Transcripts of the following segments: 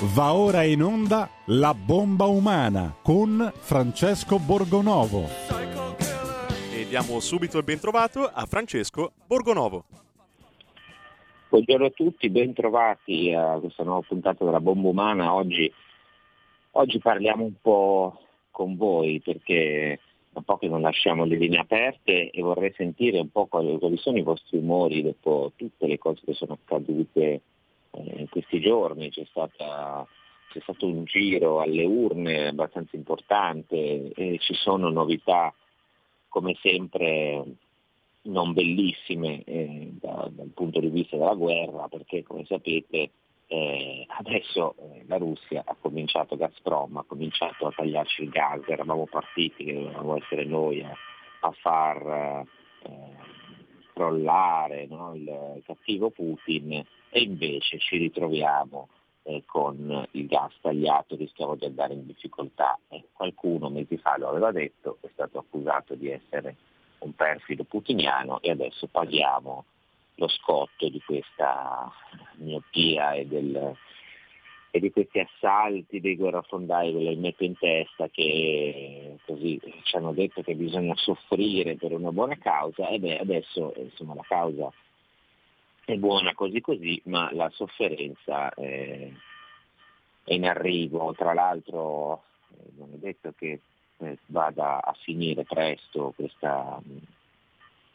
Va ora in onda La bomba umana con Francesco Borgonovo. E diamo subito il bentrovato a Francesco Borgonovo. Buongiorno a tutti, bentrovati a questa nuova puntata della bomba umana. Oggi, oggi parliamo un po' con voi perché un po' che non lasciamo le linee aperte e vorrei sentire un po' quali, quali sono i vostri umori dopo tutte le cose che sono accadute in questi giorni c'è, stata, c'è, stato un giro alle urne abbastanza importante e ci sono novità come sempre non bellissime eh, da, dal punto di vista della guerra perché come sapete eh, adesso eh, la Russia ha cominciato, Gazprom ha cominciato a tagliarci il gas, eravamo partiti che dovevamo essere noi a, a far eh, crollare no, il cattivo Putin e invece ci ritroviamo eh, con il gas tagliato, rischiamo di andare in difficoltà. Eh, qualcuno mesi fa lo aveva detto, è stato accusato di essere un perfido putiniano e adesso paghiamo lo scotto di questa miopia e, del, e di questi assalti dei guerrafondai che le metto in testa che così ci hanno detto che bisogna soffrire per una buona causa e beh adesso insomma la causa è buona così così, ma la sofferenza è, è in arrivo. Tra l'altro eh, non è detto che eh, vada a finire presto questa,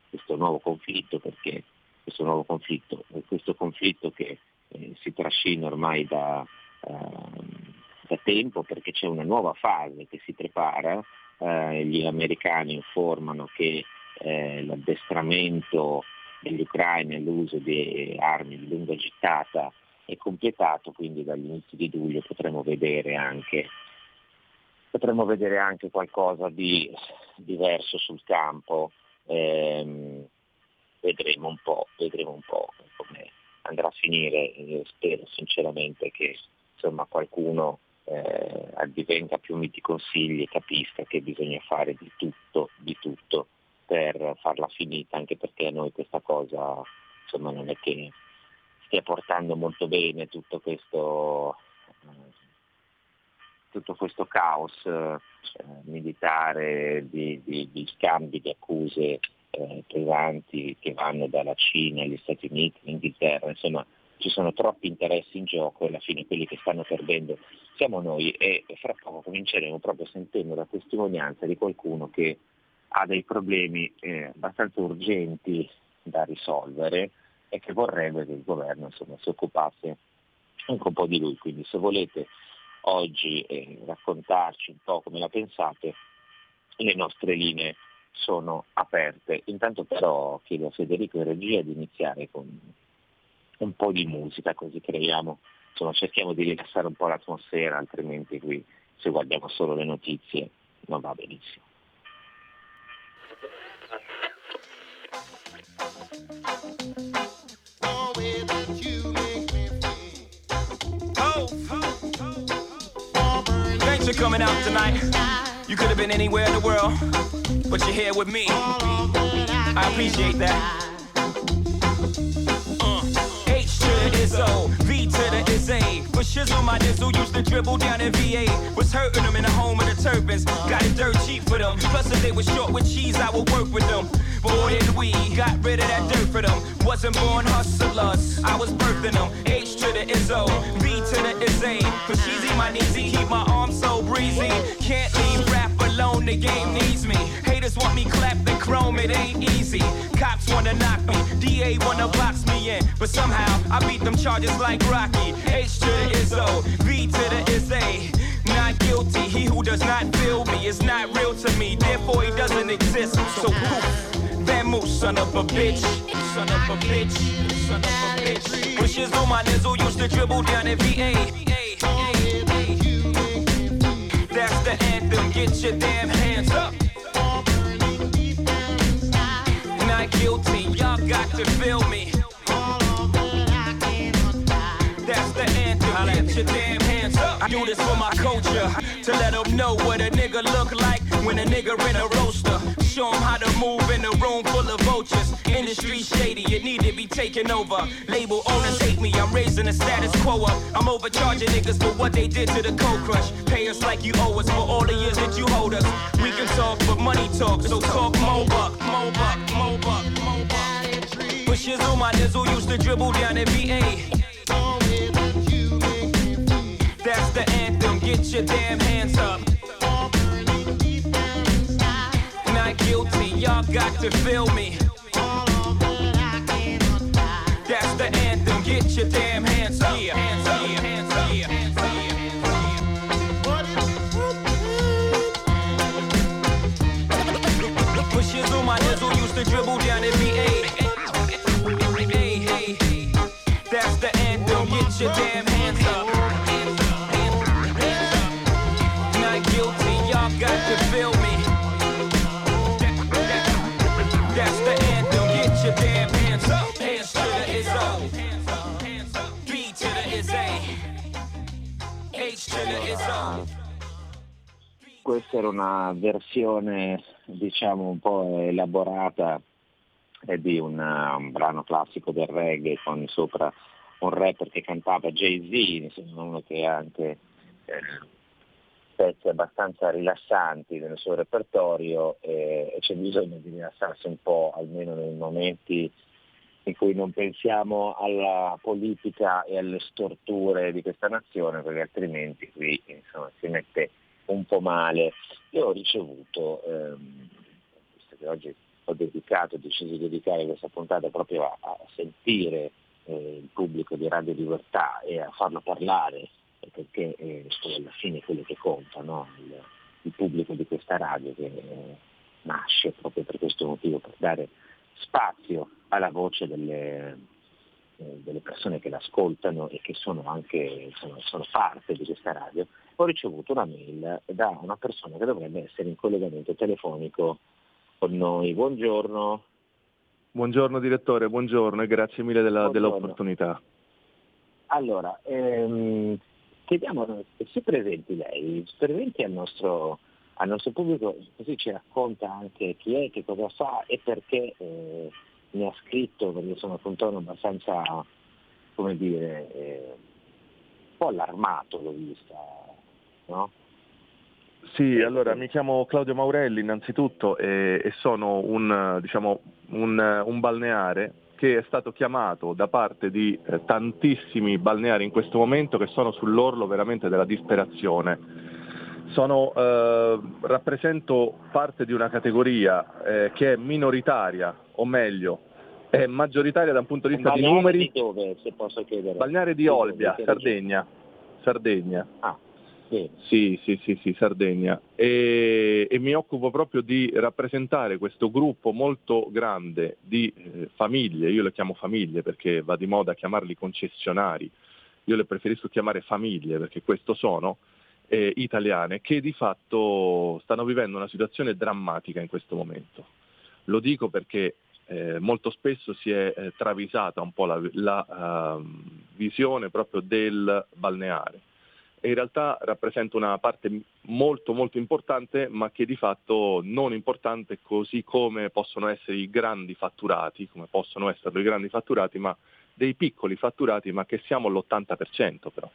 questo nuovo conflitto, perché questo nuovo conflitto, questo conflitto che eh, si trascina ormai da, uh, da, tempo perché c'è una nuova fase che si prepara, uh, gli americani informano che eh, l'addestramento degli ucraini all'uso di armi di lunga gittata è completato, quindi dagli inizi di luglio potremo vedere anche, potremo vedere anche qualcosa di diverso sul campo. Eh, vedremo un po', vedremo un po' come andrà a finire. Io spero sinceramente che insomma, qualcuno eh, addivenga più miti consigli e capisca che bisogna fare di tutto, di tutto per farla finita, anche perché a noi questa cosa insomma, non è che stia portando molto bene tutto questo, eh, tutto questo caos eh, militare di, di, di, scambi di accuse eh, pesanti che vanno dalla Cina agli Stati Uniti, all'Inghilterra, insomma ci sono troppi interessi in gioco e alla fine quelli che stanno perdendo siamo noi e fra poco cominceremo proprio sentendo la testimonianza di qualcuno che ha dei problemi eh, abbastanza urgenti da risolvere e che vorrebbe che il governo insomma, si occupasse anche un po' di lui. Quindi se volete oggi eh, raccontarci un po' come la pensate, le nostre linee sono aperte. Intanto però chiedo a Federico e regia di iniziare con un po' di musica, così creiamo, insomma cerchiamo di rilassare un po' l'atmosfera, altrimenti qui se guardiamo solo le notizie non va benissimo. Thanks for coming out tonight. You could have been anywhere in the world, but you're here with me. I appreciate that. Izzo, V to the is A. For shizzle, my dizzle used to dribble down in VA. Was hurting them in the home of the turbans. Got it dirt cheap for them. Plus, if they was short with cheese, I would work with them. Boy, did we got rid of that dirt for them. Wasn't born hustlers, I was birthing them. H to the Izzo, V to the is A. For cheesy, my kneesy, keep my arms so breezy. Can't leave rap alone, the game needs me. Haters want me clapped and chrome, it ain't easy. Cops wanna knock me, DA wanna box me in. But somehow, I beat them charges like Rocky. H to the Izzo, V to the is. Not guilty, he who does not feel me is not real to me, therefore he doesn't exist. So poof. Vamoose, son of a bitch, son of a bitch, son of a bitch. Wishes on my nizzle used to dribble down in VA. That's the anthem, get your damn hands up. Not guilty, y'all got to feel me. That's the anthem, get your damn hands up. I do this for my culture, to let them know what a nigga look like when a nigga in a roaster show them how to move in a room full of vultures. Industry shady, it need to be taken over. Label owners hate me, I'm raising the status quo up. I'm overcharging niggas for what they did to the cold crush. Pay us like you owe us for all the years that you hold us. We can talk, but money talk, so talk more buck, more buck, more buck, more buck. Put shizzle, my nizzle used to dribble down in VA. That's the anthem, get your damn hands up. Y'all got to feel me. Questa era una versione diciamo un po' elaborata eh, di un, uh, un brano classico del reggae con sopra un rapper che cantava Jay-Z, uno che ha anche eh, pezzi abbastanza rilassanti nel suo repertorio eh, e c'è bisogno di rilassarsi un po', almeno nei momenti in cui non pensiamo alla politica e alle storture di questa nazione, perché altrimenti qui insomma, si mette un po' male. Io ho ricevuto, ehm, visto che oggi ho dedicato, ho deciso di dedicare questa puntata proprio a, a sentire eh, il pubblico di Radio Libertà e a farlo parlare, perché eh, alla fine è quello che conta, no? il, il, pubblico di questa radio che eh, nasce proprio per questo motivo, per dare spazio alla voce delle, eh, delle persone che l'ascoltano e che sono anche sono, sono parte di questa radio, ho ricevuto una mail da una persona che dovrebbe essere in collegamento telefonico con noi. Buongiorno. Buongiorno direttore, buongiorno e grazie mille della, Buongiorno. dell'opportunità. Allora, ehm, chiediamo, si presenti lei, si presenti al nostro, al nostro pubblico, così ci racconta anche chi è, che cosa fa e perché eh, mi ha scritto, perché sono un tono abbastanza, come dire, eh, un po' allarmato l'ho vista, no? Sì, allora mi chiamo Claudio Maurelli innanzitutto e, e sono un, diciamo, un, un, balneare che è stato chiamato da parte di eh, tantissimi balneari in questo momento che sono sull'orlo veramente della disperazione. Sono, eh, rappresento parte di una categoria eh, che è minoritaria, o meglio, è maggioritaria da un punto di vista di numeri. Di dove, se posso chiedere? Balneare di? Olbia, Sardegna. Sardegna. Ah, sì. Sì, sì, sì, sì, Sardegna. E, e mi occupo proprio di rappresentare questo gruppo molto grande di eh, famiglie, io le chiamo famiglie perché va di moda chiamarli concessionari, io le preferisco chiamare famiglie perché questo sono, eh, italiane, che di fatto stanno vivendo una situazione drammatica in questo momento. Lo dico perché eh, molto spesso si è eh, travisata un po' la, la ehm, visione proprio del balneare in realtà rappresenta una parte molto molto importante ma che di fatto non importante così come possono essere i grandi fatturati, come possono essere i grandi fatturati, ma dei piccoli fatturati, ma che siamo all'80% però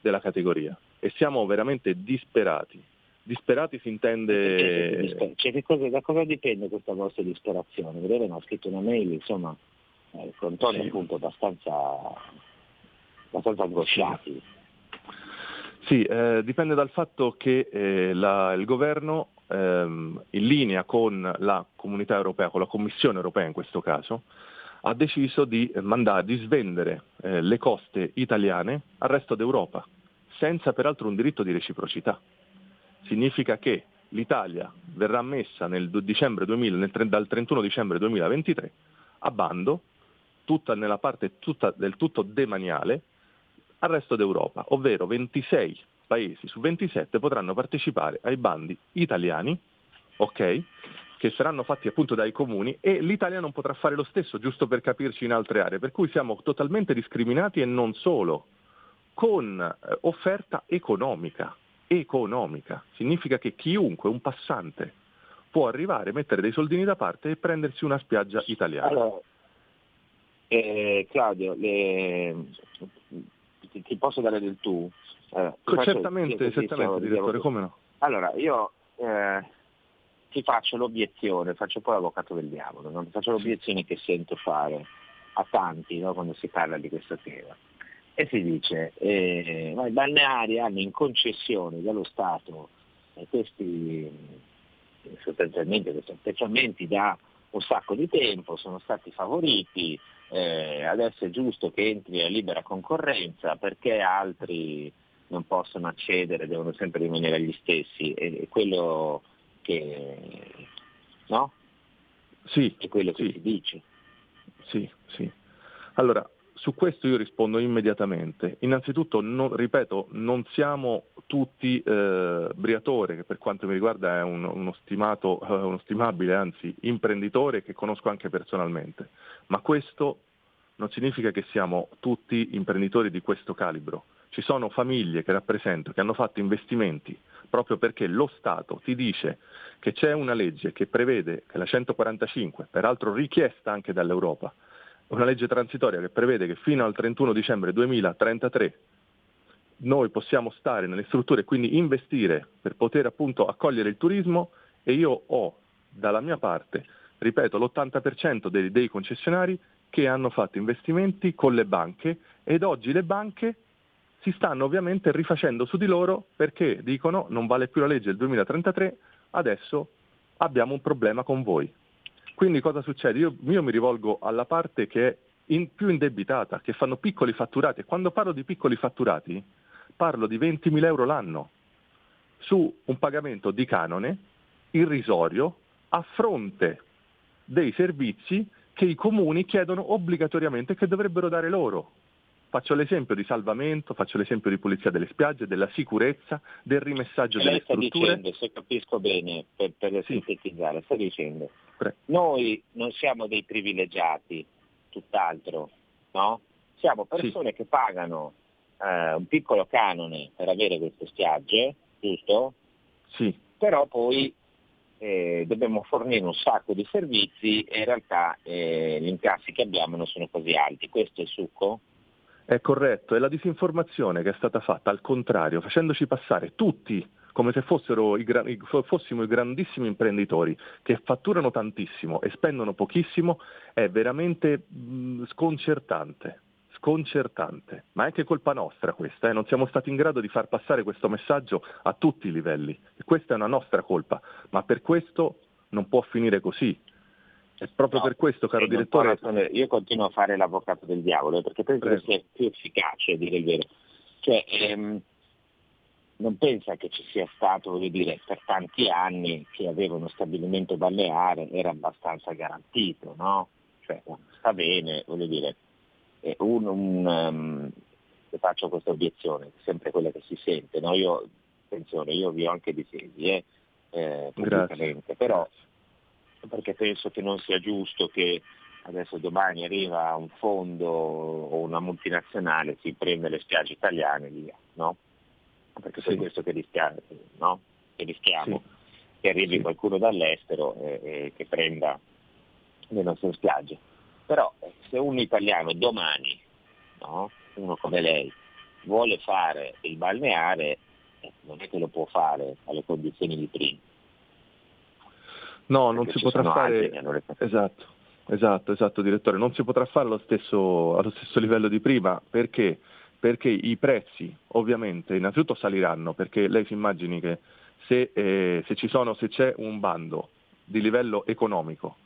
della categoria e siamo veramente disperati. Disperati si intende... Cioè, che cosa, da cosa dipende questa vostra disperazione? Vedete, ha scritto una mail, insomma, eh, con toni Sì. appunto abbastanza, abbastanza angosciati. Sì, eh, dipende dal fatto che eh, la- il governo, ehm, in linea con la comunità europea, con la Commissione europea in questo caso, ha deciso di mandare, di svendere eh, le coste italiane al resto d'Europa, senza peraltro un diritto di reciprocità. Significa che l'Italia verrà messa nel du- dicembre 2000 nel dal 31 dicembre 2023 a bando, tutta nella parte tutta- del tutto demaniale, al resto d'Europa, ovvero 26 paesi su 27 potranno partecipare ai bandi italiani, ok? Che saranno fatti appunto dai comuni e l'Italia non potrà fare lo stesso, giusto per capirci in altre aree, per cui siamo totalmente discriminati e non solo, con eh, offerta economica, economica, significa che chiunque, un passante, può arrivare, mettere dei soldini da parte e prendersi una spiaggia italiana. Allora, eh, Claudio, le... ti, ti, posso dare del tu? Eh, certamente, certamente, direttore, come no? Allora, io eh, ti faccio l'obiezione, faccio poi l'avvocato del diavolo, no? faccio l'obiezione che sento fare a tanti no? quando si parla di questo tema. E si dice, eh, i balneari hanno in concessione dallo Stato eh, questi sostanzialmente questi atteggiamenti da un sacco di tempo, sono stati favoriti, eh, adesso è giusto che entri a libera concorrenza perché altri non possono accedere, devono sempre rimanere agli stessi. E quello che, no? Sì, è quello che sì. si dice. Sì, sì. Allora, su questo io rispondo immediatamente. Innanzitutto, non, ripeto, non siamo tutti eh, Briatore, che per quanto mi riguarda è un, uno, stimato, uno stimabile, anzi imprenditore che conosco anche personalmente, ma questo non significa che siamo tutti imprenditori di questo calibro. Ci sono famiglie che rappresento che hanno fatto investimenti proprio perché lo Stato ti dice che c'è una legge che prevede che la 145, peraltro richiesta anche dall'Europa, una legge transitoria che prevede che fino al 31 dicembre 2033 noi possiamo stare nelle strutture e quindi investire per poter appunto accogliere il turismo e io ho dalla mia parte, ripeto, l'80% dei, dei concessionari che hanno fatto investimenti con le banche ed oggi le banche si stanno ovviamente rifacendo su di loro perché dicono non vale più la legge del 2033, adesso abbiamo un problema con voi. Quindi cosa succede? Io, io mi rivolgo alla parte che è in, più indebitata, che fanno piccoli fatturati e quando parlo di piccoli fatturati parlo di 20.000 euro l'anno su un pagamento di canone irrisorio a fronte dei servizi che i comuni chiedono obbligatoriamente che dovrebbero dare loro. Faccio l'esempio di salvamento, faccio l'esempio di pulizia delle spiagge, della sicurezza, del rimessaggio delle sta strutture. Dicendo, se capisco bene, per, per Sì. sintetizzare, sta dicendo, Pre- noi non siamo dei privilegiati, tutt'altro, no? Siamo persone che pagano eh, un piccolo canone per avere queste spiagge, giusto? Sì, Però poi eh, dobbiamo fornire un sacco di servizi e in realtà eh, gli incassi che abbiamo non sono così alti. Questo è il succo? È corretto, è la disinformazione che è stata fatta al contrario, facendoci passare tutti come se fossero i, fossimo i grandissimi imprenditori che fatturano tantissimo e spendono pochissimo, è veramente mh, sconcertante. Sconcertante, ma è anche colpa nostra questa, eh? non siamo stati in grado di far passare questo messaggio a tutti i livelli e questa è una nostra colpa, ma per questo non può finire così. È proprio No, per questo, caro Eh, direttore. Io continuo a fare l'avvocato del diavolo eh, perché penso Prego. che sia più efficace a dire il vero. Cioè, ehm, non pensa che ci sia stato, voglio dire, per tanti anni che aveva uno stabilimento balneare, era abbastanza garantito, no? Cioè, sta bene, voglio dire, un, un, se faccio questa obiezione, sempre quella che si sente, no? Io, attenzione, io vi ho anche difesi, eh, eh, pubblicamente, però perché penso che non sia giusto che adesso domani arriva un fondo o una multinazionale, si prende le spiagge italiane e via, no? Perché Sì. questo che, rischia- no? che rischiamo, Sì. che arrivi Sì. qualcuno dall'estero e, e che prenda le nostre spiagge. Però eh, se un italiano domani, no? uno come lei, vuole fare il balneare, eh, non è che lo può fare alle condizioni di prima. no, non perché si ci potrà fare... Esatto, esatto, esatto direttore, non si potrà fare allo stesso, allo stesso livello di prima perché? Perché i prezzi ovviamente innanzitutto saliranno, perché lei si immagini che se, eh, se ci sono, se c'è un bando di livello economico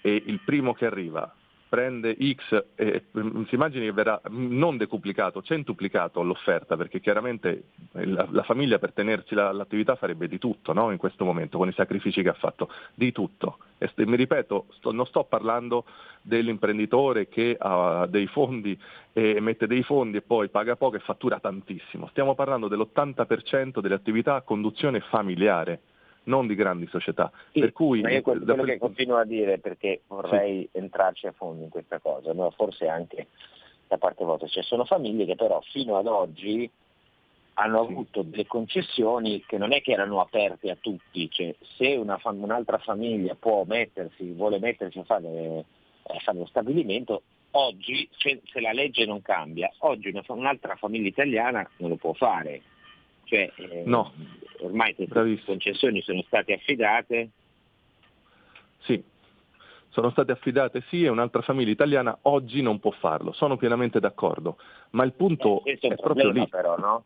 e il primo che arriva prende X e mm, si immagini che verrà non decuplicato, centuplicato l'offerta, perché chiaramente la, la famiglia per tenersi la- l'attività farebbe di tutto no? in questo momento, con i sacrifici che ha fatto, di tutto. E mi ripeto, sto- non sto parlando dell'imprenditore che ha dei fondi e mette dei fondi e poi paga poco e fattura tantissimo, stiamo parlando dell'80% delle attività a conduzione familiare non di grandi società. Sì, per cui ma io quello quel- che continuo a dire perché vorrei entrarci a fondo in questa cosa, no? forse anche da parte vostra, ci sono famiglie che però fino ad oggi hanno avuto delle concessioni che non è che erano aperte a tutti, cioè se fam- un'altra famiglia può mettersi, vuole mettersi a fare, a fare lo stabilimento, oggi se, se, la legge non cambia, oggi una, un'altra famiglia italiana non lo può fare. Cioè, eh, no. Ormai queste concessioni sono state affidate. Sì, sono state affidate sì e un'altra famiglia italiana oggi non può farlo, sono pienamente d'accordo, ma il punto eh, è, è proprio lì. Però, no?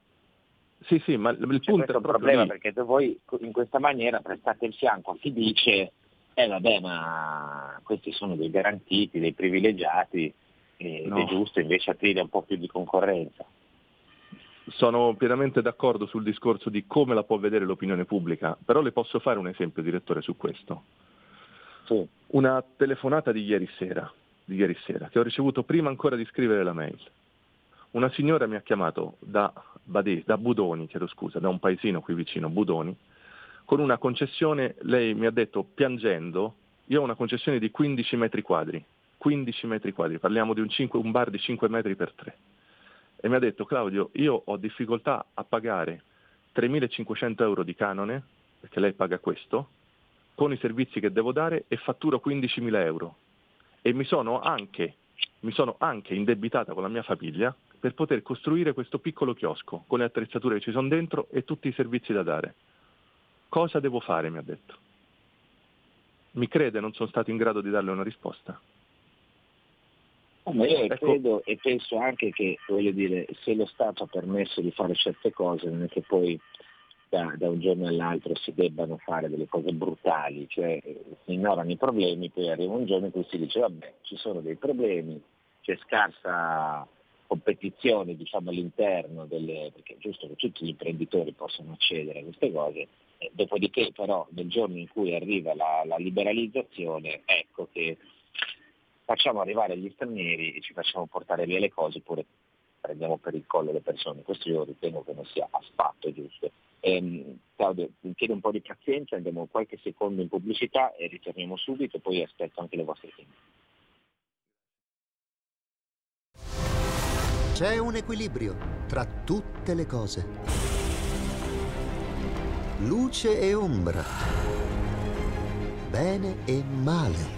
Sì, sì, ma il C'è punto è un problema lì. perché voi in questa maniera prestate il fianco a chi dice eh vabbè ma questi sono dei garantiti, dei privilegiati ed no. è giusto invece aprire un po' più di concorrenza. Sono pienamente d'accordo sul discorso di come la può vedere l'opinione pubblica, però le posso fare un esempio, direttore, su questo. Sì. Una telefonata di ieri sera, di ieri sera, che ho ricevuto prima ancora di scrivere la mail. Una signora mi ha chiamato da, Badè, da Budoni, chiedo scusa, da un paesino qui vicino, Budoni, con una concessione, lei mi ha detto piangendo, io ho una concessione di 15 metri quadri, 15 metri quadri, parliamo di un, 5, un bar di 5 metri per 3. E mi ha detto Claudio, io ho difficoltà a pagare 3.500 euro di canone, perché lei paga questo, con i servizi che devo dare e fatturo 15.000 euro. E mi sono anche, mi sono anche indebitata con la mia famiglia per poter costruire questo piccolo chiosco con le attrezzature che ci sono dentro e tutti i servizi da dare. Cosa devo fare? mi ha detto. Mi crede, non sono stato in grado di darle una risposta. Ma io ecco. credo e penso anche che, voglio dire, se lo Stato ha permesso di fare certe cose, non è che poi da, da, un giorno all'altro si debbano fare delle cose brutali, cioè si ignorano i problemi, poi arriva un giorno in cui si dice vabbè ci sono dei problemi, c'è scarsa competizione diciamo, all'interno delle, perché è giusto che tutti gli imprenditori possano accedere a queste cose, eh, dopodiché però nel giorno in cui arriva la, la liberalizzazione ecco che facciamo arrivare gli stranieri e ci facciamo portare via le cose oppure prendiamo per il collo le persone, questo io ritengo che non sia affatto giusto. Ehm, Claudio, mi chiedo un po' di pazienza, andiamo qualche secondo in pubblicità e ritorniamo subito, poi aspetto anche le vostre tempi. C'è un equilibrio tra tutte le cose. Luce e ombra. Bene e male.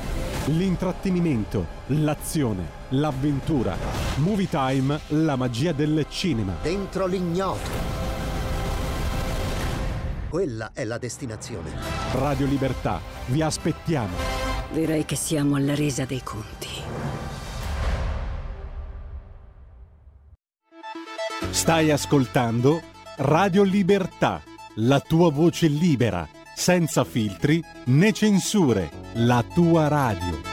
L'intrattenimento, l'azione, l'avventura. Movie Time, la magia del cinema. Dentro l'ignoto. Quella è la destinazione. Radio Libertà, vi aspettiamo. Direi che siamo alla resa dei conti. Stai ascoltando Radio Libertà, la tua voce libera, senza filtri né censure, la tua radio.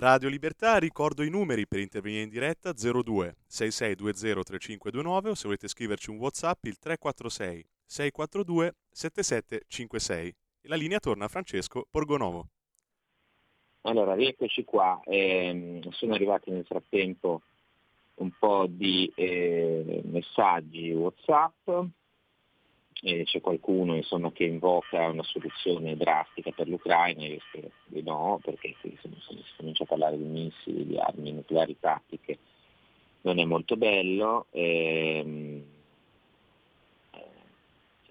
Radio Libertà, ricordo i numeri per intervenire in diretta 02 6620 3529 o se volete scriverci un WhatsApp il 346 642 7756. E la linea torna a Francesco Borgonovo. Allora, rieccoci qua. Eh, sono arrivati nel frattempo un po' di eh, messaggi WhatsApp. Eh, c'è qualcuno insomma, che invoca una soluzione drastica per l'Ucraina, io spero di no, perché se si comincia a parlare di missili, di armi nucleari tattiche, non è molto bello. Ehm,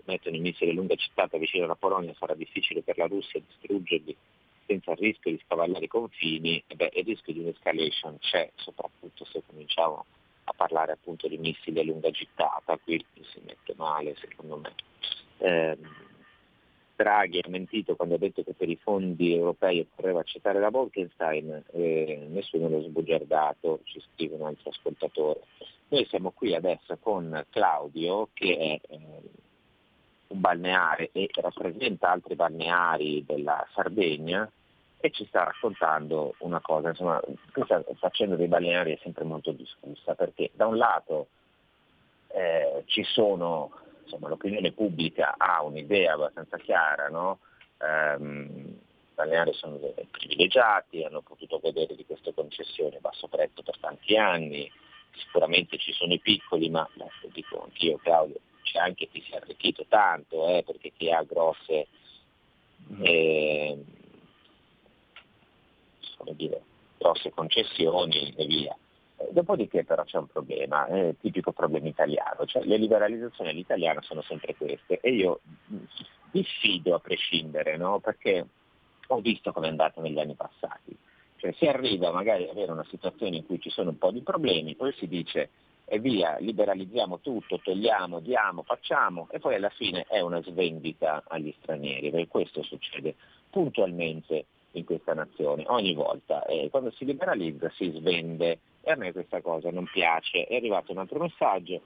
mettono i missili a lunga cittata vicino alla Polonia sarà difficile per la Russia distruggerli senza il rischio di scavallare i confini, beh, il rischio di un'escalation c'è, soprattutto se cominciamo a parlare appunto di missili a lunga gittata, qui si mette male secondo me. Eh, Draghi ha mentito quando ha detto che per i fondi europei occorreva accettare la Bolkenstein, eh, nessuno l'ha sbugiardato, ci scrive un altro ascoltatore. Noi siamo qui adesso con Claudio che è eh, un balneare e rappresenta altri balneari della Sardegna e ci sta raccontando una cosa, insomma, questa faccenda dei balneari è sempre molto discussa perché da un lato eh, ci sono, insomma, l'opinione pubblica ha un'idea abbastanza chiara, no? ehm, balneari sono privilegiati, hanno potuto vedere di queste concessioni a basso prezzo per tanti anni, sicuramente ci sono i piccoli, ma lo dico anch'io Claudio, c'è anche chi si è arricchito tanto, eh, perché chi ha grosse, eh, dire, grosse concessioni e via. Eh, dopodiché però c'è un problema, è tipico problema italiano, cioè le liberalizzazioni all'italiana sono sempre queste e io diffido a prescindere, no? perché ho visto come è andato negli anni passati. Cioè si arriva magari ad avere una situazione in cui ci sono un po' di problemi, poi si dice e via, liberalizziamo tutto, togliamo, diamo, facciamo e poi alla fine è una svendita agli stranieri, perché questo succede puntualmente in questa nazione, ogni volta. E quando si liberalizza si svende e a me questa cosa non piace. È arrivato un altro messaggio,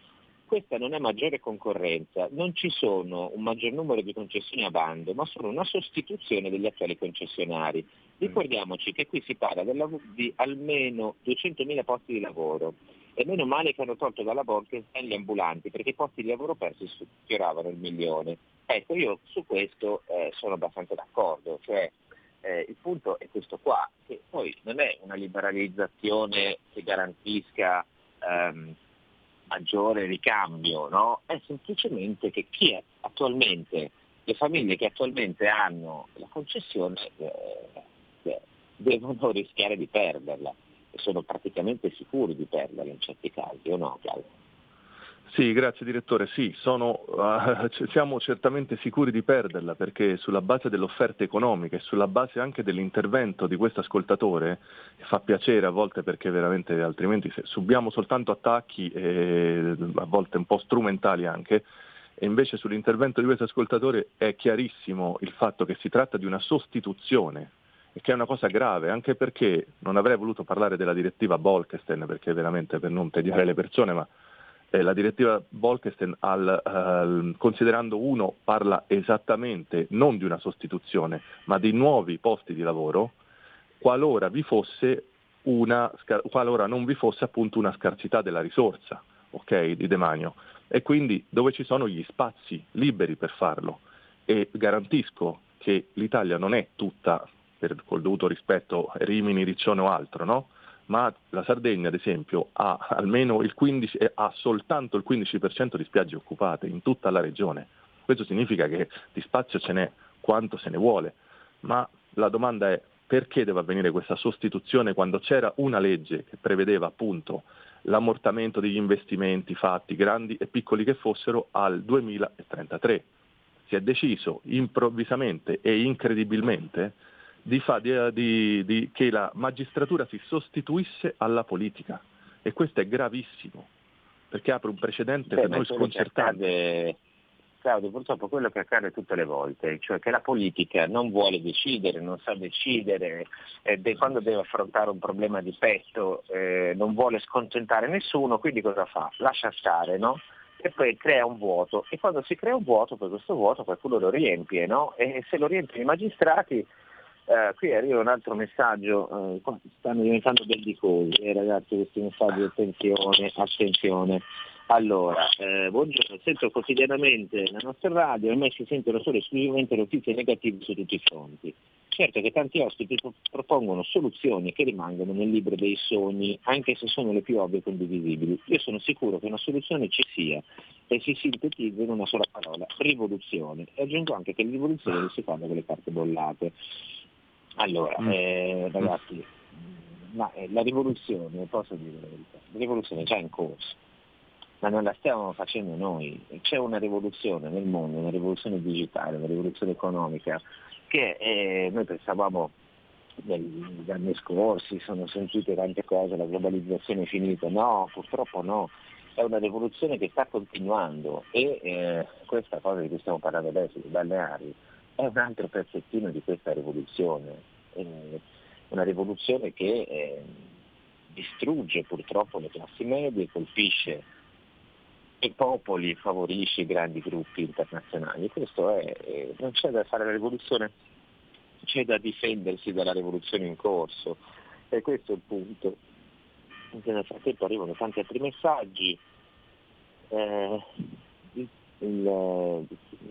questa non è maggiore concorrenza, non ci sono un maggior numero di concessioni a bando, ma sono una sostituzione degli attuali concessionari. Ricordiamoci che qui si parla di almeno 200.000 posti di lavoro e meno male che hanno tolto dalla Bolkestein gli ambulanti perché i posti di lavoro persi sfioravano il milione. Ecco, io su questo eh, sono abbastanza d'accordo, cioè eh, il punto è questo qua, che poi non è una liberalizzazione che garantisca ehm, maggiore ricambio, no? è semplicemente che chi attualmente, le famiglie che attualmente hanno la concessione eh, devono rischiare di perderla sono praticamente sicuri di perderla in certi casi, o no Claudio? Sì, grazie direttore. Sì, sono, uh, siamo certamente sicuri di perderla perché sulla base dell'offerta economica e sulla base anche dell'intervento di questo ascoltatore, fa piacere a volte perché veramente altrimenti subiamo soltanto attacchi, eh, a volte un po' strumentali anche, e invece sull'intervento di questo ascoltatore è chiarissimo il fatto che si tratta di una sostituzione che è una cosa grave, anche perché non avrei voluto parlare della direttiva Bolkestein, perché veramente per non tediare le persone, ma eh, la direttiva Bolkestein al, al, considerando uno parla esattamente non di una sostituzione, ma di nuovi posti di lavoro, qualora, vi fosse una, qualora non vi fosse appunto una scarsità della risorsa okay, di demanio e quindi dove ci sono gli spazi liberi per farlo. E garantisco che l'Italia non è tutta per, col dovuto rispetto Rimini, Riccione o altro, no? ma la Sardegna ad esempio ha, almeno il 15, eh, ha soltanto il 15% di spiagge occupate in tutta la regione. Questo significa che di spazio ce n'è quanto se ne vuole, ma la domanda è perché deve avvenire questa sostituzione quando c'era una legge che prevedeva appunto l'ammortamento degli investimenti fatti, grandi e piccoli che fossero, al 2033. Si è deciso improvvisamente e incredibilmente di fa, di, di, che la magistratura si sostituisse alla politica e questo è gravissimo perché apre un precedente Beh, per noi sconcertante. Claudio, purtroppo quello che accade tutte le volte, cioè che la politica non vuole decidere, non sa decidere, eh, de- quando deve affrontare un problema di petto eh, non vuole scontentare nessuno, quindi cosa fa? Lascia stare, no? E poi crea un vuoto e quando si crea un vuoto, poi questo vuoto qualcuno lo riempie, no? E se lo riempiono i magistrati eh, qui arriva un altro messaggio, eh, stanno diventando bellicosi, eh, ragazzi questi messaggi, attenzione, attenzione. Allora, eh, buongiorno, sento quotidianamente la nostra radio, ormai si sentono solo esclusivamente notizie negative su tutti i fronti. Certo che tanti ospiti propongono soluzioni che rimangono nel libro dei sogni, anche se sono le più ovvie e condivisibili. Io sono sicuro che una soluzione ci sia e si sintetizza in una sola parola, rivoluzione. E aggiungo anche che non si fa con le carte bollate. Allora, mm. eh, ragazzi, ma, eh, la rivoluzione, posso dire la verità, la rivoluzione è già in corso, ma non la stiamo facendo noi. C'è una rivoluzione nel mondo, una rivoluzione digitale, una rivoluzione economica, che eh, noi pensavamo negli anni scorsi, sono sentite tante cose, la globalizzazione è finita. No, purtroppo no, è una rivoluzione che sta continuando e eh, questa cosa di cui stiamo parlando adesso, di balneari, è un altro pezzettino di questa rivoluzione, eh, una rivoluzione che eh, distrugge purtroppo le classi medie, colpisce i popoli, favorisce i grandi gruppi internazionali. Questo è, non c'è da fare la rivoluzione, c'è da difendersi dalla rivoluzione in corso e questo è il punto. Nel frattempo arrivano tanti altri messaggi, eh, il, il,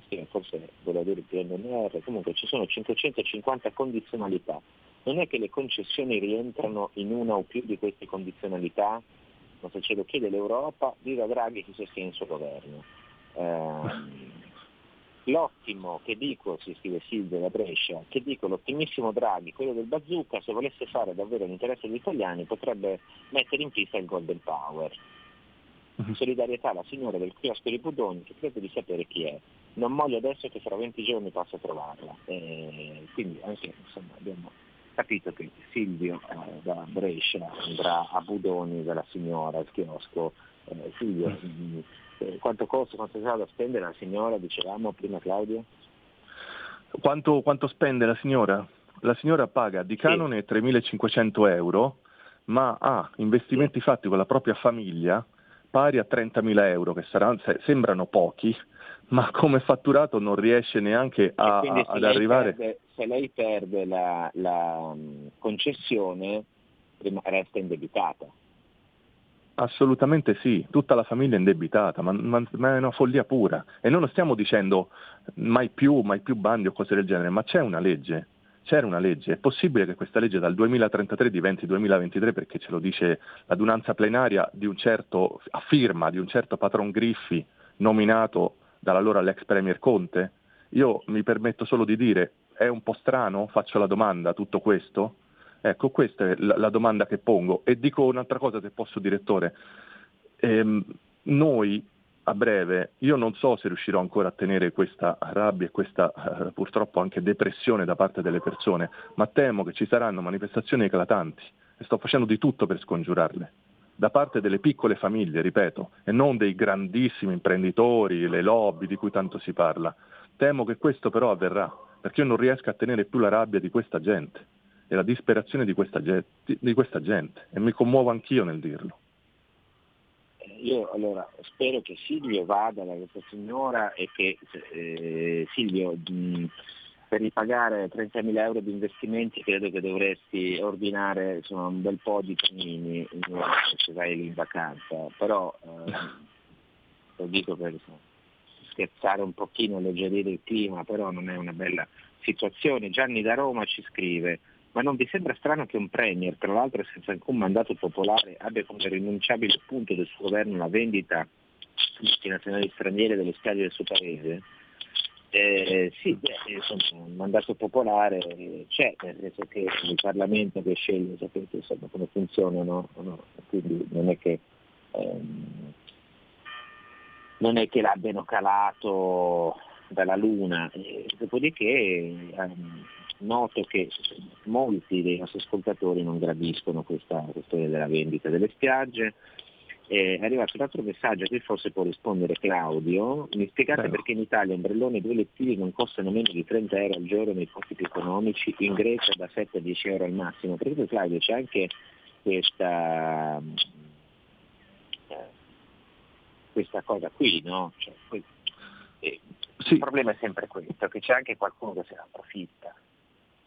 sì, forse volevo dire PNR, comunque ci sono 550 condizionalità. Non è che le concessioni rientrano in una o più di queste condizionalità, ma se ce lo chiede l'Europa, viva Draghi chi sostiene il suo governo. Eh, l'ottimo, che dico, si scrive Silvio da Brescia, che dico l'ottimissimo Draghi, quello del bazooka, se volesse fare davvero l'interesse degli italiani potrebbe mettere in pista il Golden Power. Uh-huh. Solidarietà alla signora del chiosco di Budoni che credo di sapere chi è. Non moglio adesso che fra 20 giorni passo a trovarla. E quindi anche insomma, abbiamo capito che Silvio eh, da Brescia andrà a Budoni dalla signora al chiosco. Eh, Silvio, uh-huh. mh, eh, quanto costa, quanto sarà da spendere la signora, dicevamo prima Claudio? Quanto, quanto spende la signora? La signora paga di canone sì. 3.500 euro, ma ha investimenti sì. fatti con la propria famiglia pari a 30.000 euro, che saranno, sembrano pochi, ma come fatturato non riesce neanche a, ad arrivare. Perde, se lei perde la, la concessione, resta indebitata. Assolutamente sì, tutta la famiglia è indebitata, ma, ma, ma, è una follia pura. E non stiamo dicendo mai più, mai più bandi o cose del genere, ma c'è una legge, c'era una legge. È possibile che questa legge dal 2033 diventi 2023 perché ce lo dice l'adunanza plenaria di un certo, a firma di un certo patron Griffi nominato dall'allora l'ex Premier Conte? Io mi permetto solo di dire, è un po' strano, faccio la domanda, tutto questo? Ecco, questa è la, la domanda che pongo. E dico un'altra cosa se posso, direttore. Ehm, noi a breve, io non so se riuscirò ancora a tenere questa rabbia e questa eh, purtroppo anche depressione da parte delle persone, ma temo che ci saranno manifestazioni eclatanti e sto facendo di tutto per scongiurarle. Da parte delle piccole famiglie, ripeto, e non dei grandissimi imprenditori, le lobby di cui tanto si parla. Temo che questo però avverrà, perché io non riesco a tenere più la rabbia di questa gente e la disperazione di questa, di questa gente e mi commuovo anch'io nel dirlo. Io allora spero che Silvio vada da questa signora e che eh, Silvio mh, per ripagare 30.000 euro di investimenti credo che dovresti ordinare insomma, un bel po' di panini se vai lì in vacanza, però eh, lo dico per scherzare un pochino, alleggerire il clima, però non è una bella situazione. Gianni da Roma ci scrive ma non vi sembra strano che un Premier, tra l'altro senza alcun mandato popolare, abbia come rinunciabile punto del suo governo la vendita di multinazionali straniere delle spiagge del suo paese? Eh, sì, beh, insomma, un mandato popolare c'è, nel senso che il Parlamento che sceglie, sapete insomma, come funzionano, no? quindi non è che, ehm, non è che l'abbiano calato dalla Luna, eh, dopodiché ehm, noto che molti dei nostri ascoltatori non gradiscono questa questione della vendita delle spiagge. È arrivato un altro messaggio, qui forse può rispondere Claudio. Mi spiegate Prego. perché in Italia ombrelloni e due lettini non costano meno di 30 euro al giorno nei posti più economici, in Grecia da 7 a 10 euro al massimo. Perché Claudio c'è anche questa, eh, questa cosa qui, no? Cioè, eh, sì. Il problema è sempre questo, che c'è anche qualcuno che se ne approfitta.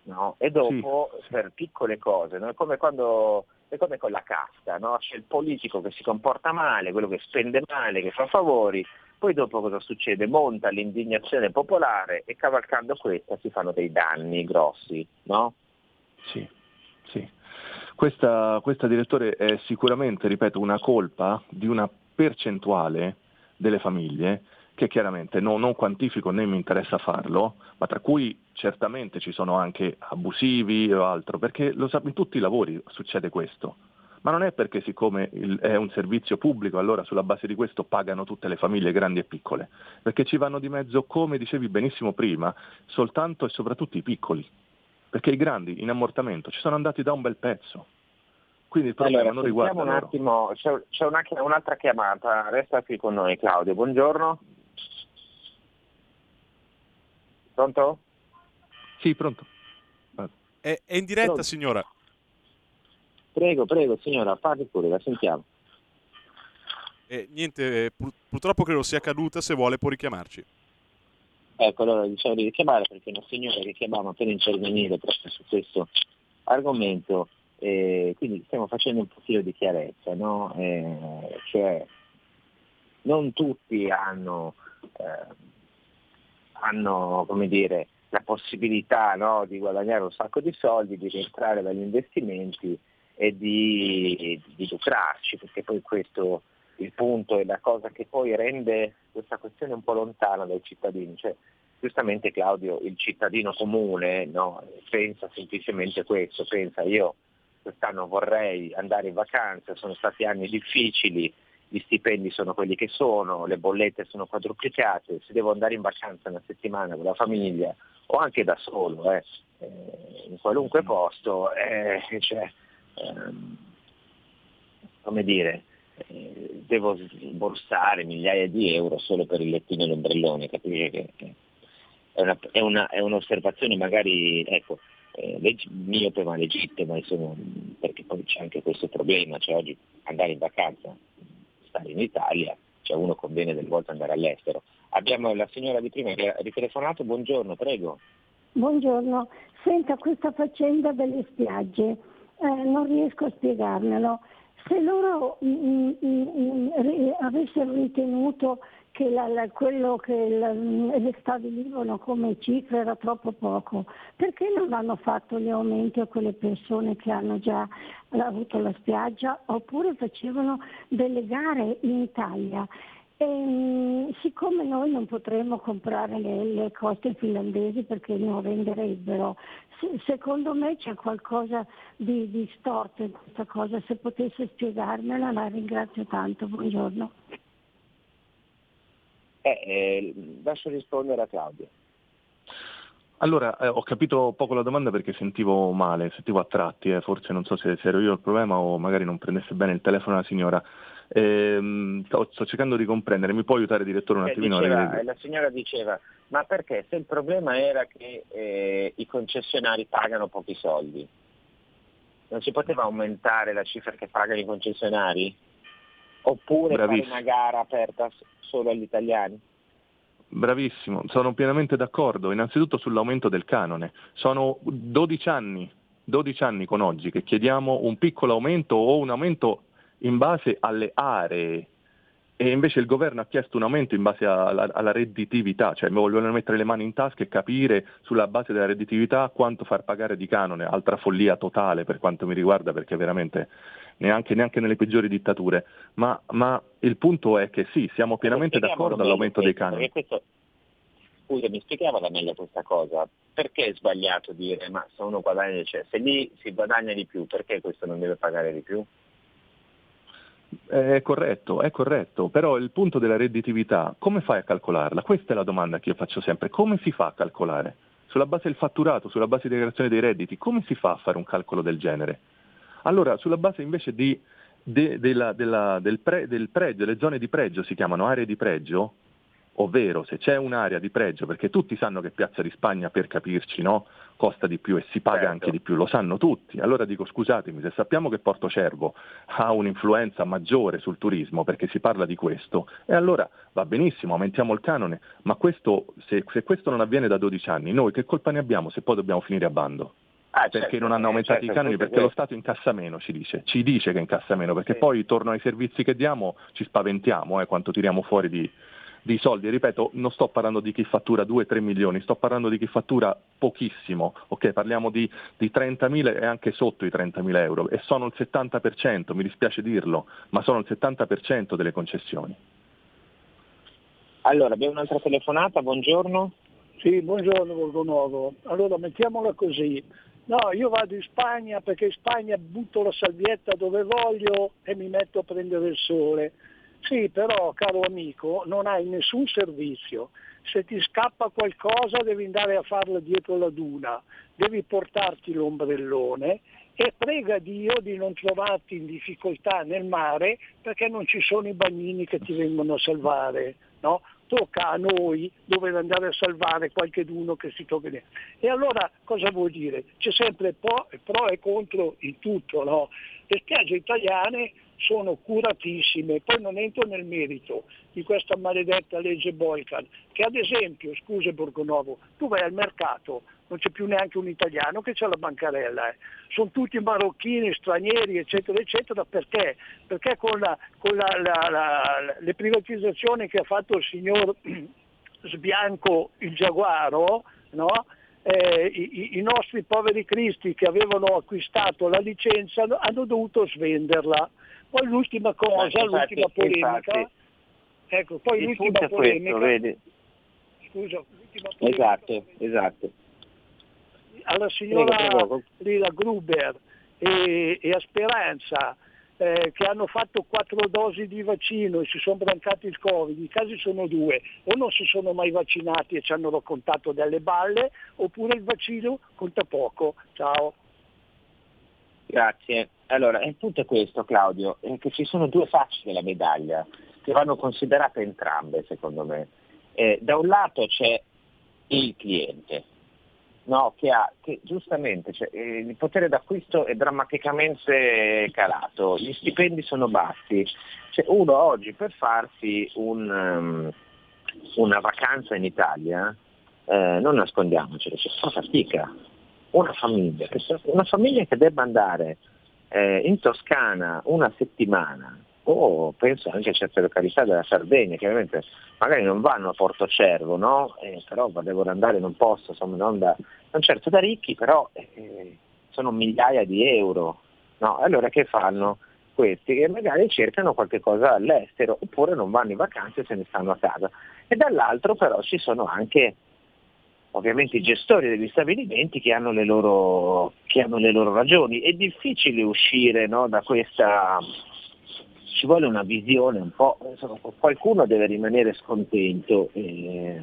No? E dopo sì. per piccole cose, no? è, come quando, è come con la casta, no? c'è il politico che si comporta male, quello che spende male, che fa favori, poi dopo cosa succede? Monta l'indignazione popolare e cavalcando questa si fanno dei danni grossi, no? Sì, sì. Questa, questa direttore è sicuramente, ripeto, una colpa di una percentuale delle famiglie che chiaramente no, non quantifico né mi interessa farlo, ma tra cui certamente ci sono anche abusivi o altro, perché lo sa- in tutti i lavori succede questo. Ma non è perché siccome il, è un servizio pubblico, allora sulla base di questo pagano tutte le famiglie grandi e piccole, perché ci vanno di mezzo, come dicevi benissimo prima, soltanto e soprattutto i piccoli, perché i grandi in ammortamento ci sono andati da un bel pezzo. Quindi il problema allora, non riguarda un attimo, c'è, c'è una, un'altra chiamata, resta qui con noi Claudio, buongiorno. Pronto? Sì, pronto. È, è in diretta, pronto. signora. Prego, prego, signora, parli pure, la sentiamo. Eh, niente, pur, purtroppo credo sia caduta, se vuole può richiamarci. Ecco, allora diciamo di richiamare perché una signora che chiamava per intervenire proprio su questo argomento, eh, quindi stiamo facendo un pochino di chiarezza, no? eh, cioè non tutti hanno, eh, hanno come dire, la possibilità no, di guadagnare un sacco di soldi, di rientrare dagli investimenti e di, di lucrarci, perché poi questo il punto è la cosa che poi rende questa questione un po' lontana dai cittadini. Cioè, giustamente Claudio, il cittadino comune no, pensa semplicemente questo, pensa io quest'anno vorrei andare in vacanza, sono stati anni difficili, gli stipendi sono quelli che sono, le bollette sono quadruplicate, se devo andare in vacanza una settimana con la famiglia o anche da solo, eh, eh, in qualunque posto, eh, cioè, ehm, come dire, eh, devo sborsare migliaia di euro solo per il lettino e l'ombrellone, capisci che è, una, è, una, è un'osservazione magari ecco, eh, leg- miope ma legittima, insomma, perché poi c'è anche questo problema, cioè oggi andare in vacanza, stare in Italia, cioè uno conviene delle volte andare all'estero. Abbiamo la signora di prima che ha ritelefonato, buongiorno, prego. Buongiorno, senta questa faccenda delle spiagge, eh, non riesco a spiegarmelo se loro mh, mm, mh, mm, mm, avessero ritenuto che la, la, quello che la, le stabilivano come cifra era troppo poco, perché non hanno fatto gli aumenti a quelle persone che hanno già avuto la spiaggia oppure facevano delle gare in Italia? E, mm, siccome noi non potremmo comprare le, le coste finlandesi perché non renderebbero, se, secondo me c'è qualcosa di, di, storto in questa cosa, se potesse spiegarmela la ringrazio tanto, buongiorno. Eh, eh, lascio rispondere a Claudio. Allora, eh, ho capito poco la domanda perché sentivo male, sentivo a tratti, eh. forse non so se, se, ero io il problema o magari non prendesse bene il telefono la signora. Eh, sto, sto, cercando di comprendere, mi può aiutare direttore un attimino? Diceva, la signora diceva, ma perché se il problema era che eh, i concessionari pagano pochi soldi, non si poteva aumentare la cifra che pagano i concessionari? Oppure Bravissimo. fare una gara aperta solo agli italiani? Bravissimo, sono pienamente d'accordo, innanzitutto sull'aumento del canone. Sono 12 anni, 12 anni con oggi che chiediamo un piccolo aumento o un aumento in base alle aree e invece il governo ha chiesto un aumento in base alla, alla redditività, cioè vogliono mettere le mani in tasca e capire sulla base della redditività quanto far pagare di canone, altra follia totale per quanto mi riguarda perché veramente neanche, neanche nelle peggiori dittature, ma, ma, il punto è che sì, siamo pienamente d'accordo all'aumento dei canoni. Questo, scusa, mi spiegava meglio questa cosa, perché è sbagliato dire ma se uno guadagna, cioè, se lì si guadagna di più, perché questo non deve pagare di più? È corretto, è corretto, però il punto della redditività, come fai a calcolarla? Questa è la domanda che io faccio sempre, come si fa a calcolare? Sulla base del fatturato, sulla base di dichiarazione dei redditi, come si fa a fare un calcolo del genere? Allora, sulla base invece di, de, de la, de la, del, pre, del pregio, le zone di pregio si chiamano aree di pregio, ovvero se c'è un'area di pregio, perché tutti sanno che Piazza di Spagna, per capirci, no, costa di più e si paga certo. anche di più, lo sanno tutti. Allora dico scusatemi, se sappiamo che Porto Cervo ha un'influenza maggiore sul turismo, perché si parla di questo, e allora va benissimo, aumentiamo il canone, ma questo, se, se questo non avviene da 12 anni, noi che colpa ne abbiamo se poi dobbiamo finire a bando? Ah, perché certo, non hanno aumentato certo, i canoni? Perché lo Stato incassa meno, ci dice, ci dice che incassa meno, perché sì. poi torno ai servizi che diamo ci spaventiamo eh, quanto tiriamo fuori di, di soldi. Ripeto, non sto parlando di chi fattura 2-3 milioni, sto parlando di chi fattura pochissimo, ok? Parliamo di, di 30.000 e anche sotto i 30.000 euro e sono il 70%, mi dispiace dirlo, ma sono il 70% delle concessioni. Allora, abbiamo un'altra telefonata, buongiorno. Sì, buongiorno Borgo Nuovo. Allora, mettiamola così. No, io vado in Spagna perché in Spagna butto la salvietta dove voglio e mi metto a prendere il sole. Sì, però caro amico, non hai nessun servizio. Se ti scappa qualcosa devi andare a farla dietro la duna, devi portarti l'ombrellone e prega Dio di non trovarti in difficoltà nel mare perché non ci sono i bagnini che ti vengono a salvare. No? Tocca a noi dover andare a salvare qualcheduno che si tocca. E allora cosa vuol dire? C'è sempre pro, pro e contro in tutto. No? Le spiagge italiane sono curatissime. Poi non entro nel merito di questa maledetta legge Boykan, che ad esempio, scuse Borgonovo, tu vai al mercato, non c'è più neanche un italiano che c'ha la bancarella, eh. sono tutti marocchini, stranieri, eccetera, eccetera, perché? Perché con, la, con la, la, le privatizzazioni che ha fatto il signor Sbianco il Giaguaro, no? eh, i, i, nostri poveri cristi che avevano acquistato la licenza hanno dovuto svenderla. Poi l'ultima cosa, infatti, l'ultima polemica, infatti, ecco, poi l'ultima polemica, questo, scusa, l'ultima polemica esatto, esatto. alla signora prego. Lila Gruber e, e a Speranza eh, che hanno fatto quattro dosi di vaccino e si sono brancati il Covid, i casi sono due, o non si sono mai vaccinati e ci hanno raccontato delle balle, oppure il vaccino conta poco. Ciao. Grazie. Allora, il punto è questo Claudio, è che ci sono due facce della medaglia che vanno considerate entrambe secondo me. Eh, da un lato c'è il cliente, no, che ha che giustamente cioè, eh, il potere d'acquisto è drammaticamente calato, gli stipendi sono bassi. Cioè, uno oggi per farsi un, um, una vacanza in Italia, eh, non nascondiamocelo, c'è fa fatica. Una famiglia, una famiglia che debba andare eh, in Toscana una settimana o penso anche a certe località della Sardegna che ovviamente magari non vanno a Porto Cervo, no? eh, però devono andare in un posto, insomma, non, da, non certo da ricchi, però eh, sono migliaia di euro. No? Allora che fanno questi? Che magari cercano qualche cosa all'estero oppure non vanno in vacanze e se ne stanno a casa. E dall'altro però ci sono anche ovviamente i gestori degli stabilimenti che hanno le loro, hanno le loro ragioni. È difficile uscire no, da questa ci vuole una visione un po', insomma, qualcuno deve rimanere scontento e,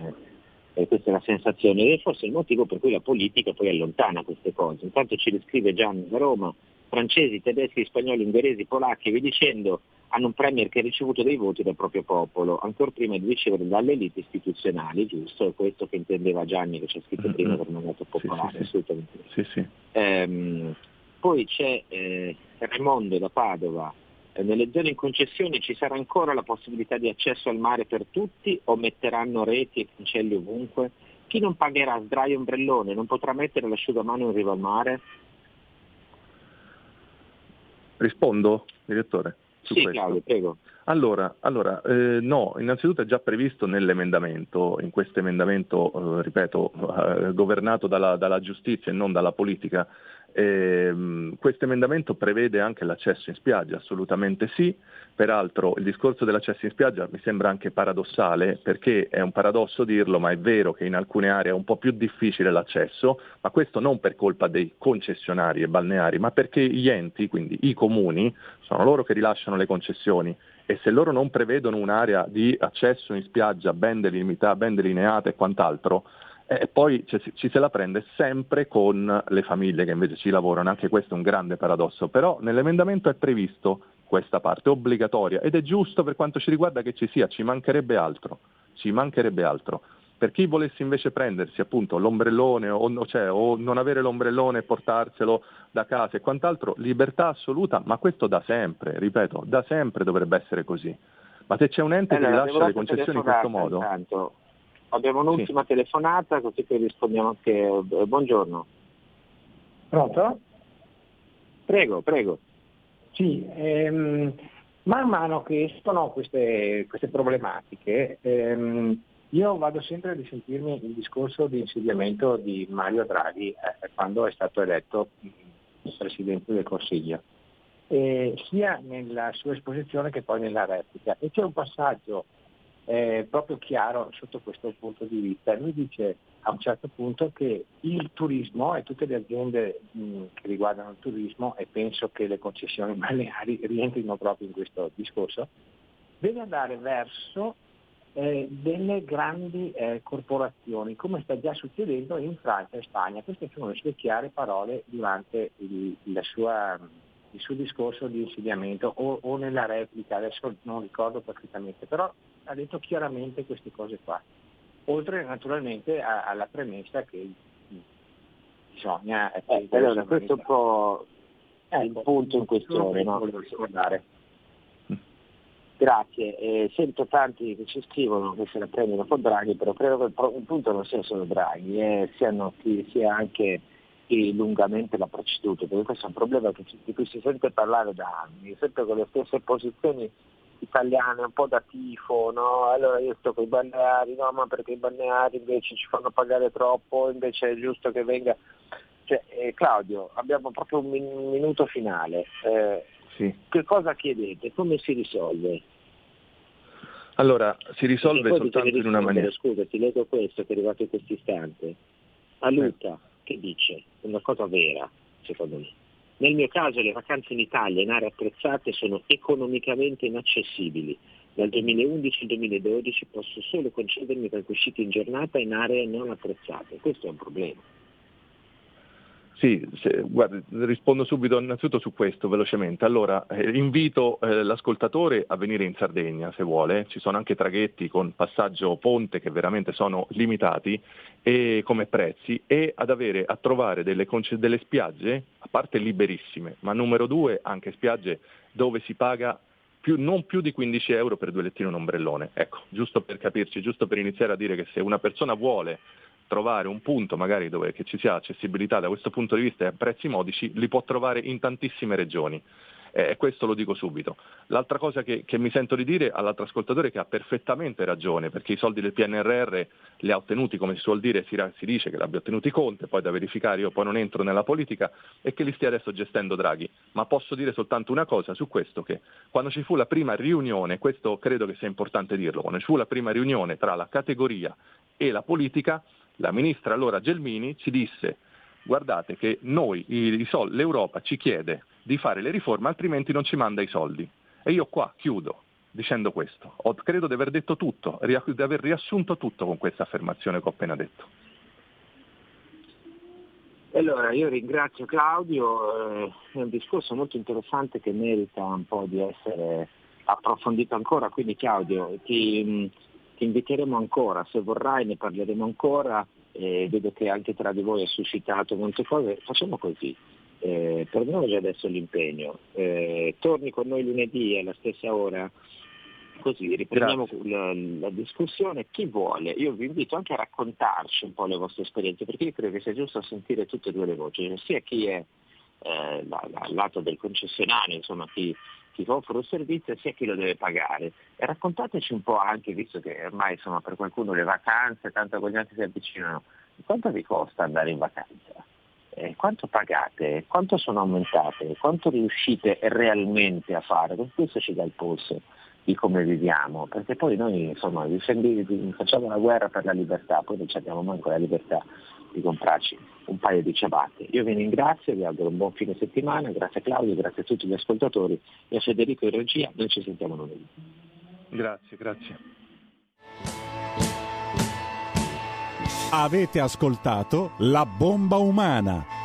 e questa è la sensazione e forse il motivo per cui la politica poi allontana queste cose. Intanto ci descrive Gianni da Roma, francesi, tedeschi, spagnoli, ungheresi, polacchi, vi dicendo, hanno un premier che ha ricevuto dei voti dal proprio popolo, ancora prima di ricevere dalle elite istituzionali, giusto? È questo che intendeva Gianni che c'è scritto prima per non essere popolare, sì, assolutamente. Sì, sì. Ehm, poi c'è eh, Raimondo da Padova, eh, nelle zone in concessione ci sarà ancora la possibilità di accesso al mare per tutti o metteranno reti e cancelli ovunque? Chi non pagherà sdraio e ombrellone non potrà mettere l'asciugamano in riva al mare? Rispondo, direttore? Su sì, questo. Claudio. Allora, allora eh, no, innanzitutto è già previsto nell'emendamento, in questo emendamento, eh, ripeto, eh, governato dalla, dalla, giustizia e non dalla politica, ehm, questo emendamento prevede anche l'accesso in spiaggia, assolutamente sì, peraltro il discorso dell'accesso in spiaggia mi sembra anche paradossale perché è un paradosso dirlo, ma è vero che in alcune aree è un po' più difficile l'accesso, ma questo non per colpa dei concessionari e balneari, ma perché gli enti, quindi i comuni, sono loro che rilasciano le concessioni. E se loro non prevedono un'area di accesso in spiaggia ben delimitata, ben delineata e quant'altro, eh, poi ci, ci se la prende sempre con le famiglie che invece ci lavorano, anche questo è un grande paradosso, però nell'emendamento è previsto questa parte obbligatoria ed è giusto per quanto ci riguarda che ci sia, ci mancherebbe altro, ci mancherebbe altro. Per chi volesse invece prendersi appunto l'ombrellone o, cioè, o, non avere l'ombrellone e portarselo da casa e quant'altro, libertà assoluta, ma questo da sempre, ripeto, da sempre dovrebbe essere così. Ma se c'è un ente allora, che rilascia le concessioni in questo modo... Intanto. Abbiamo un'ultima sì. telefonata così che rispondiamo anche. Buongiorno. Pronto? Prego, prego. Sì, ehm, man mano che escono queste, queste problematiche, ehm, io vado sempre a risentirmi il discorso di insediamento di Mario Draghi eh, quando è stato eletto Presidente del Consiglio, eh, sia nella sua esposizione che poi nella replica. E c'è un passaggio eh, proprio chiaro sotto questo punto di vista. Lui dice a un certo punto che il turismo e tutte le aziende mh, che riguardano il turismo, e penso che le concessioni balneari rientrino proprio in questo discorso, deve andare verso eh, delle grandi eh, corporazioni, come sta già succedendo in Francia e Spagna. Queste sono le sue chiare parole durante il, sua, il suo discorso di insediamento o, o, nella replica, adesso non ricordo perfettamente, però ha detto chiaramente queste cose qua. Oltre naturalmente a, alla premessa che bisogna... Eh, allora, questo è un po' eh, il punto in questione. No? Ricordare. Grazie, eh, sento tanti che ci scrivono che se la prendono con Draghi, però credo che il, punto non sia solo Draghi, eh, siano, sia anche chi lungamente l'ha preceduto, perché questo è un problema di cui si sente parlare da anni, sempre con le stesse posizioni italiane, un po' da tifo, no? Allora io sto con i balneari, no ma perché i balneari invece ci fanno pagare troppo, invece è giusto che venga... Cioè, eh, Claudio, abbiamo proprio un min- minuto finale. Eh, sì. Che cosa chiedete? Come si risolve? Allora, si risolve soltanto in una maniera. Scusa, ti leggo questo che è arrivato in questo istante. A Luca, eh. che dice una cosa vera, secondo me. Nel mio caso le vacanze in Italia in aree attrezzate sono economicamente inaccessibili. Dal 2011 al 2012 posso solo concedermi qualche uscita in giornata in aree non attrezzate. Questo è un problema. Sì, se, guarda, rispondo subito innanzitutto su questo velocemente. Allora, eh, invito eh, l'ascoltatore a venire in Sardegna se vuole, ci sono anche traghetti con passaggio ponte che veramente sono limitati e, come prezzi e ad avere a trovare delle, delle spiagge, a parte liberissime, ma numero due anche spiagge dove si paga più, non più di 15 euro per due lettini e un ombrellone. Ecco, giusto per capirci, giusto per iniziare a dire che se una persona vuole trovare un punto magari dove ci sia accessibilità da questo punto di vista e a prezzi modici, li può trovare in tantissime regioni. E eh, questo lo dico subito. L'altra cosa che, che, mi sento di dire all'altro ascoltatore che ha perfettamente ragione, perché i soldi del PNRR li ha ottenuti, come si suol dire, si, si dice che li abbia ottenuti Conte, poi da verificare, io poi non entro nella politica, e che li stia adesso gestendo Draghi. Ma posso dire soltanto una cosa su questo, che quando ci fu la prima riunione, questo credo che sia importante dirlo, quando ci fu la prima riunione tra la categoria e la politica, la ministra allora Gelmini ci disse guardate che noi, l'Europa ci chiede di fare le riforme altrimenti non ci manda i soldi. E io qua chiudo dicendo questo. Ho, credo di aver detto tutto, di aver riassunto tutto con questa affermazione che ho appena detto. Allora, io ringrazio Claudio, eh, è un discorso molto interessante che merita un po' di essere approfondito ancora, quindi Claudio ti, ti inviteremo ancora, se vorrai ne parleremo ancora, eh, vedo che anche tra di voi ha suscitato molte cose, facciamo così, eh, prendiamo già adesso l'impegno, eh, torni con noi lunedì alla stessa ora, così riprendiamo la, la, discussione, chi vuole, io vi invito anche a raccontarci un po' le vostre esperienze, perché io credo che sia giusto sentire tutte e due le voci, sia chi è eh, al lato del concessionario, insomma chi chi offre un servizio sia chi lo deve pagare. E raccontateci un po' anche, visto che ormai insomma, per qualcuno le vacanze, tanto con gli altri si avvicinano, quanto vi costa andare in vacanza? Eh, quanto pagate? Quanto sono aumentate? Quanto riuscite realmente a fare? Questo ci dà il polso di come viviamo, perché poi noi insomma facciamo una guerra per la libertà, poi non abbiamo manco la libertà di comprarci un paio di ciabatte. Io vi ringrazio, vi auguro un buon fine settimana, grazie a Claudio, grazie a tutti gli ascoltatori e a Federico in regia, noi ci sentiamo lunedì. Grazie, grazie. Avete ascoltato La bomba umana